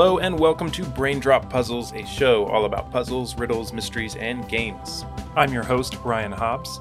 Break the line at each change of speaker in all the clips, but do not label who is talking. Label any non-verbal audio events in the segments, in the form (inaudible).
Hello, and welcome to Braindrop Puzzles, a show all about puzzles, riddles, mysteries, and games. I'm your host, Brian Hobbs.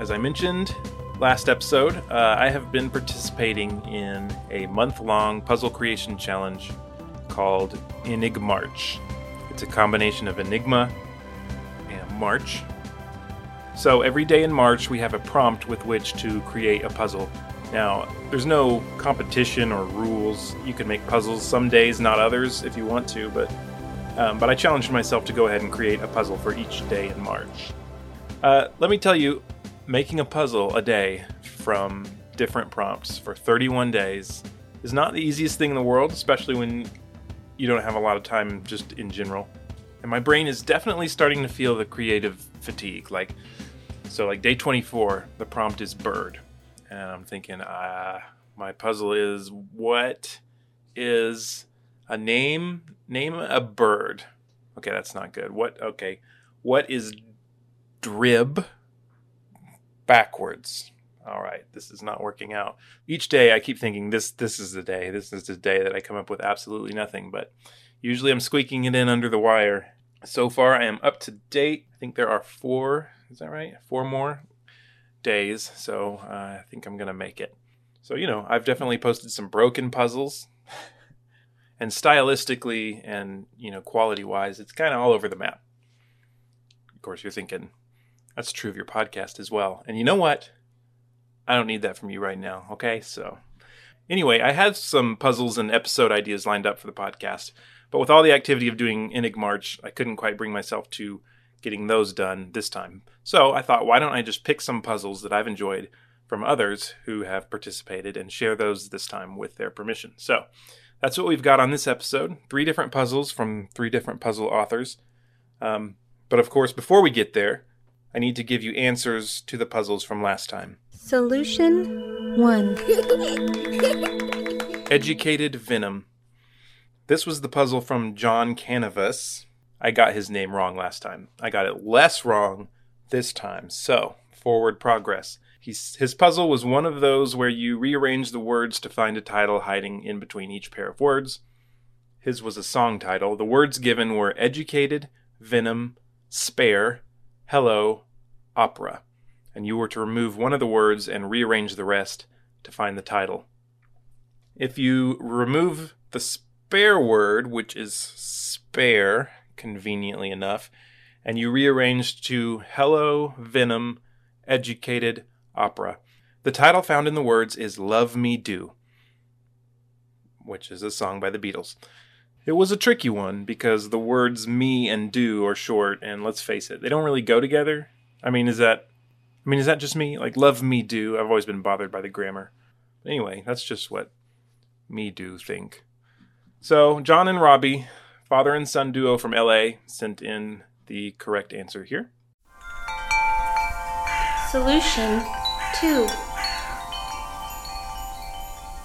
As I mentioned last episode, uh, I have been participating in a month long puzzle creation challenge called Enigmarch. It's a combination of Enigma and March. So every day in March, we have a prompt with which to create a puzzle. Now, there's no competition or rules. You can make puzzles some days, not others, if you want to, but um, but I challenged myself to go ahead and create a puzzle for each day in March. Uh, let me tell you, making a puzzle a day from different prompts for 31 days is not the easiest thing in the world, especially when you don't have a lot of time just in general. And my brain is definitely starting to feel the creative fatigue. Like, so like day 24, the prompt is bird and I'm thinking, ah, my puzzle is what is a name? Name a bird. Okay, that's not good. What? Okay, what is drib backwards? All right, this is not working out. Each day, I keep thinking this. This is the day. This is the day that I come up with absolutely nothing. But usually, I'm squeaking it in under the wire. So far, I am up to date. I think there are four. Is that right? Four more days, so uh, I think I'm gonna make it. So you know, I've definitely posted some broken puzzles, (laughs) and stylistically and you know quality wise, it's kind of all over the map. Of course, you're thinking that's true of your podcast as well, and you know what? I don't need that from you right now. Okay, so anyway, I had some puzzles and episode ideas lined up for the podcast, but with all the activity of doing Enigmarch, I couldn't quite bring myself to getting those done this time. So I thought, why don't I just pick some puzzles that I've enjoyed from others who have participated and share those this time with their permission. So that's what we've got on this episode three different puzzles from three different puzzle authors. Um, but of course, before we get there, I need to give you answers to the puzzles from last time.
Solution 1 (laughs)
Educated Venom. This was the puzzle from John Canavas, I got his name wrong last time. I got it less wrong this time. So, forward progress. He's, his puzzle was one of those where you rearrange the words to find a title hiding in between each pair of words. His was a song title. The words given were educated, venom, spare, hello, opera. And you were to remove one of the words and rearrange the rest to find the title. If you remove the spare word, which is spare, conveniently enough, and you rearranged to Hello, Venom, Educated Opera. The title found in the words is Love Me Do, which is a song by the Beatles. It was a tricky one because the words me and do are short, and let's face it, they don't really go together. I mean, is that I mean, is that just me? Like, love me do. I've always been bothered by the grammar. Anyway, that's just what me do think. So, John and Robbie father and son duo from LA sent in the correct answer here.
Solution 2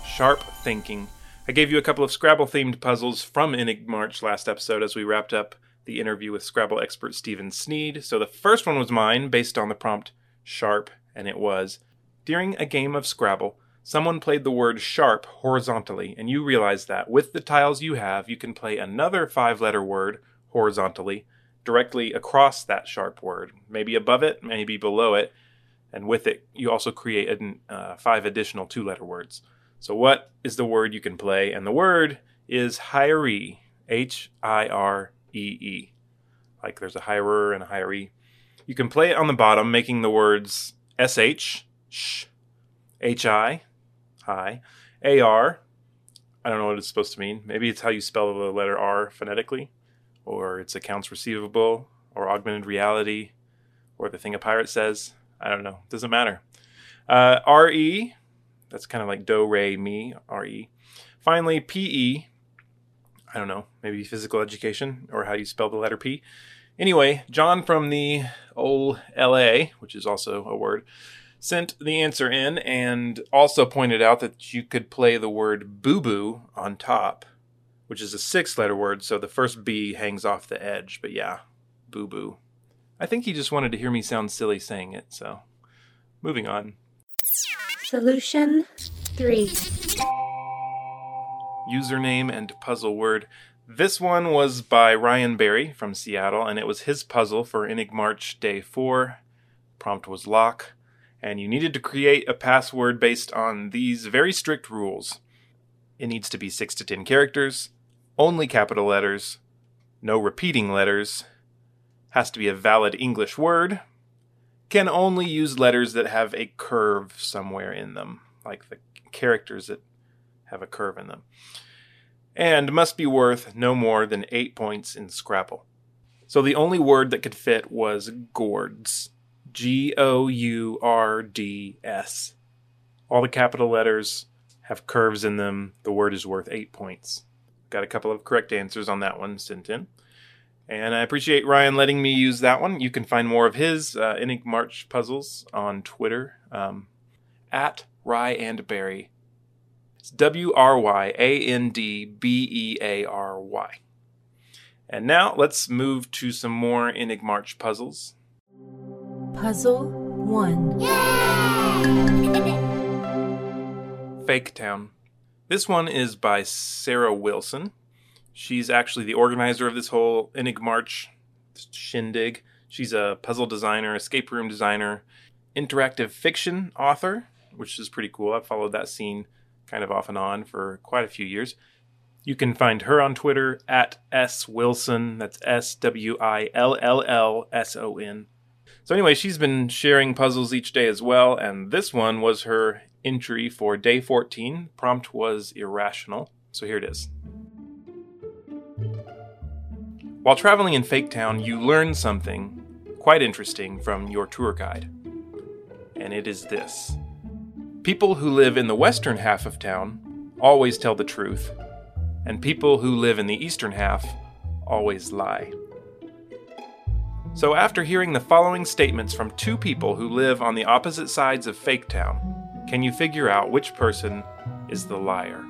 Sharp thinking. I gave you a couple of Scrabble themed puzzles from Enigmarch last episode as we wrapped up the interview with Scrabble expert Stephen Sneed. So the first one was mine based on the prompt sharp, and it was During a game of Scrabble, someone played the word sharp horizontally, and you realize that with the tiles you have, you can play another five letter word horizontally directly across that sharp word, maybe above it, maybe below it, and with it, you also create an, uh, five additional two letter words. So, what is the word you can play? And the word is hiree, H I R E E. Like there's a hirer and a hiree. You can play it on the bottom, making the words SH, sh, HI, hi. AR, I don't know what it's supposed to mean. Maybe it's how you spell the letter R phonetically, or it's accounts receivable, or augmented reality, or the thing a pirate says. I don't know. Doesn't matter. Uh, RE, that's kind of like do, re, mi, RE. Finally, PE, I don't know, maybe physical education, or how you spell the letter P. Anyway, John from the old LA, which is also a word, sent the answer in and also pointed out that you could play the word boo boo on top, which is a six letter word, so the first B hangs off the edge. But yeah, boo boo. I think he just wanted to hear me sound silly saying it, so moving on.
Solution 3
Username and puzzle word. This one was by Ryan Beary from Seattle, and it was his puzzle for Enigmarch Day 4. Prompt was lock, and you needed to create a password based on these very strict rules. It needs to be 6 to 10 characters, only capital letters, no repeating letters, has to be a valid English word, can only use letters that have a curve somewhere in them, like the characters that have a curve in them, and must be worth no more than 8 points in Scrabble. So the only word that could fit was gourds. G O U R D S. All the capital letters have curves in them. The word is worth 8 points. Got a couple of correct answers on that one sent in. And I appreciate Ryan letting me use that one. You can find more of his uh, Enigmarch puzzles on Twitter um, at Rye and Berry. It's W R Y A N D B E A R Y. And now let's move to some more Enigmarch puzzles.
Puzzle 1. Yay! (laughs)
Fake Town. This one is by Sarah Wilson. She's actually the organizer of this whole Enigmarch shindig. She's a puzzle designer, escape room designer, interactive fiction author, which is pretty cool. I've followed that scene kind of off and on for quite a few years. You can find her on Twitter at S Wilson. That's S W I L L L S O N. So, anyway, she's been sharing puzzles each day as well, and this one was her entry for day 14. Prompt was irrational. So, here it is. While traveling in Fake Town, you learn something quite interesting from your tour guide. And it is this People who live in the western half of town always tell the truth, and people who live in the eastern half always lie. So, after hearing the following statements from two people who live on the opposite sides of Fake Town, can you figure out which person is the liar?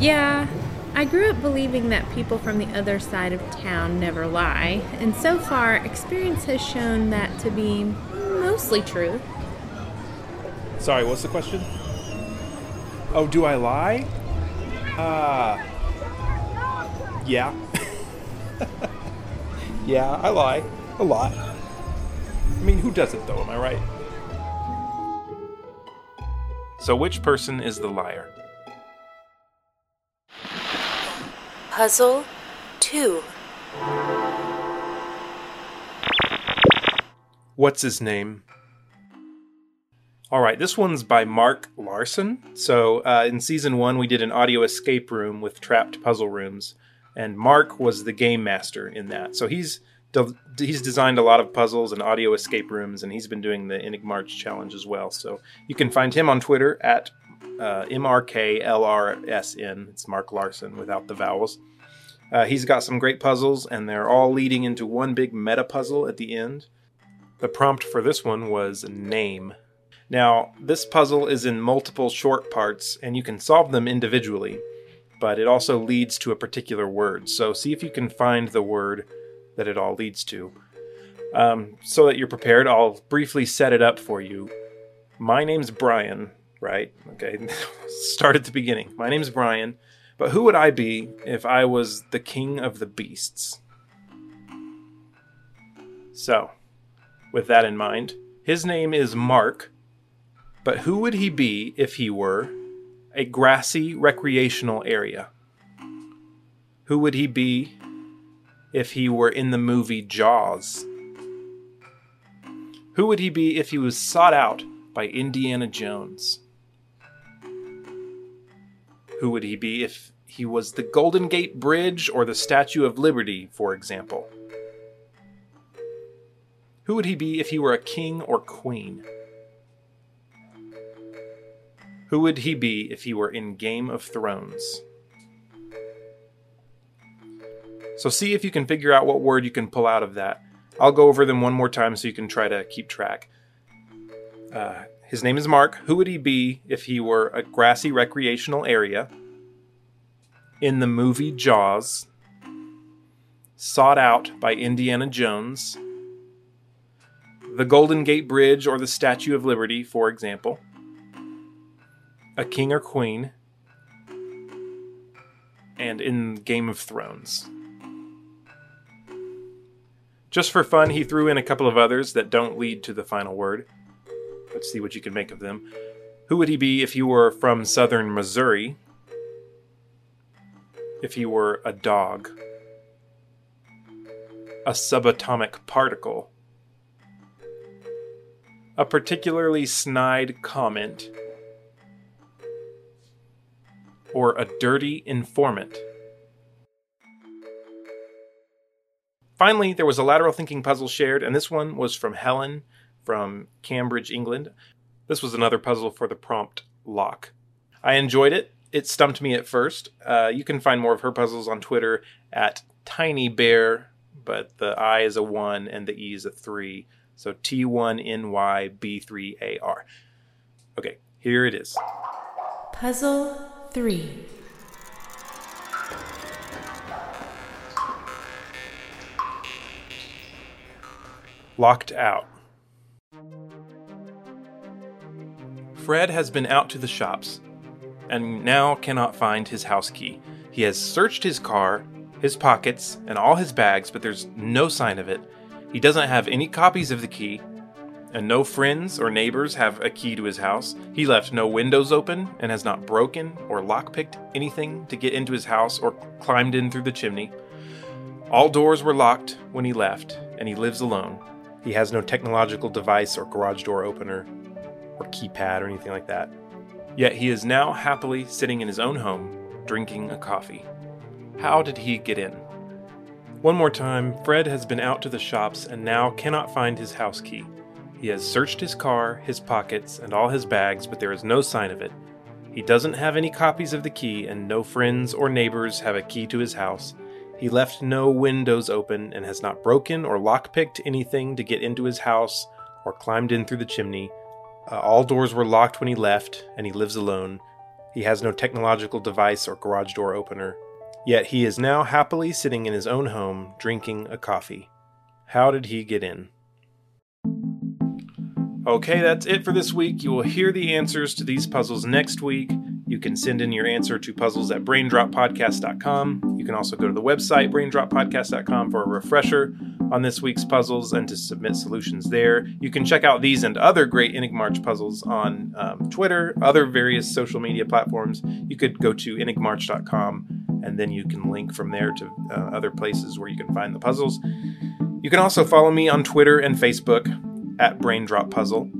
Yeah, I grew up believing that people from the other side of town never lie, and so far, experience has shown that to be mostly true.
Sorry, what's the question? Oh, do I lie? Uh. Yeah. (laughs) yeah, I lie. A lot. I mean, who doesn't, though, am I right? So, which person is the liar?
Puzzle 2.
What's his name? All right, this one's by Mark Larson. So, uh, in season one, we did an audio escape room with trapped puzzle rooms, and Mark was the game master in that. So he's de- he's designed a lot of puzzles and audio escape rooms, and he's been doing the Enigmarch challenge as well. So you can find him on Twitter at uh, MRKLRSN. It's Mark Larson without the vowels. Uh, he's got some great puzzles, and they're all leading into one big meta puzzle at the end. The prompt for this one was name. Now, this puzzle is in multiple short parts, and you can solve them individually, but it also leads to a particular word. So, see if you can find the word that it all leads to. Um, so that you're prepared, I'll briefly set it up for you. My name's Brian, right? Okay, (laughs) start at the beginning. My name's Brian, but who would I be if I was the king of the beasts? So, with that in mind, his name is Mark, but who would he be if he were a grassy recreational area? Who would he be if he were in the movie Jaws? Who would he be if he was sought out by Indiana Jones? Who would he be if he was the Golden Gate Bridge or the Statue of Liberty, for example? Who would he be if he were a king or queen? Who would he be if he were in Game of Thrones? So see if you can figure out what word you can pull out of that. I'll go over them one more time so you can try to keep track. Uh, his name is Mark. Who would he be if he were a grassy recreational area? In the movie Jaws, sought out by Indiana Jones, the Golden Gate Bridge or the Statue of Liberty, for example, a king or queen, and in Game of Thrones. Just for fun, he threw in a couple of others that don't lead to the final word. Let's see what you can make of them. Who would he be if he were from southern Missouri? If he were a dog? A subatomic particle? A particularly snide comment? Or a dirty informant? Finally, there was a lateral thinking puzzle shared, and this one was from Helen from Cambridge, England. This was another puzzle for the prompt lock. I enjoyed it. It stumped me at first. Uh, you can find more of her puzzles on Twitter at Tiny Bear, but the I is a 1 and the E is a 3. So T1NYB3AR. Okay, here it is.
Puzzle 3.
Locked out. Fred has been out to the shops and now cannot find his house key. He has searched his car, his pockets, and all his bags, but there's no sign of it. He doesn't have any copies of the key, and no friends or neighbors have a key to his house. He left no windows open and has not broken or lockpicked anything to get into his house or climbed in through the chimney. All doors were locked when he left, and he lives alone. He has no technological device or garage door opener or keypad or anything like that. Yet he is now happily sitting in his own home, drinking a coffee. How did he get in? One more time, Fred has been out to the shops and now cannot find his house key. He has searched his car, his pockets, and all his bags, but there is no sign of it. He doesn't have any copies of the key, and no friends or neighbors have a key to his house. He left no windows open and has not broken or lockpicked anything to get into his house or climbed in through the chimney. Uh, all doors were locked when he left, and he lives alone. He has no technological device or garage door opener. Yet he is now happily sitting in his own home, drinking a coffee. How did he get in? Okay, that's it for this week. You will hear the answers to these puzzles next week. You can send in your answer to puzzles at braindroppodcast.com. You can also go to the website, braindroppodcast.com, for a refresher on this week's puzzles and to submit solutions there. You can check out these and other great Enigmarch puzzles on um, Twitter, other various social media platforms. You could go to enigmarch.com and then you can link from there to uh, other places where you can find the puzzles. You can also follow me on Twitter and Facebook at Braindrop Puzzle,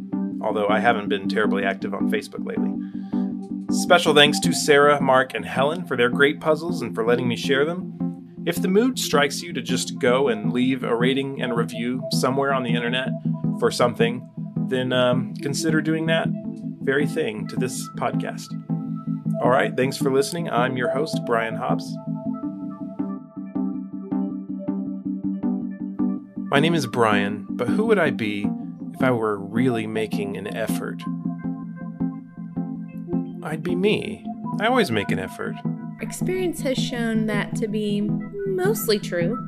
although I haven't been terribly active on Facebook lately. Special thanks to Sarah, Mark, and Helen for their great puzzles and for letting me share them. If the mood strikes you to just go and leave a rating and review somewhere on the internet for something, then um, consider doing that very thing to this podcast. All right, thanks for listening. I'm your host, Brian Hobbs. My name is Brian, but who would I be if I were really making an effort? I'd be me. I always make an effort.
Experience has shown that to be mostly true.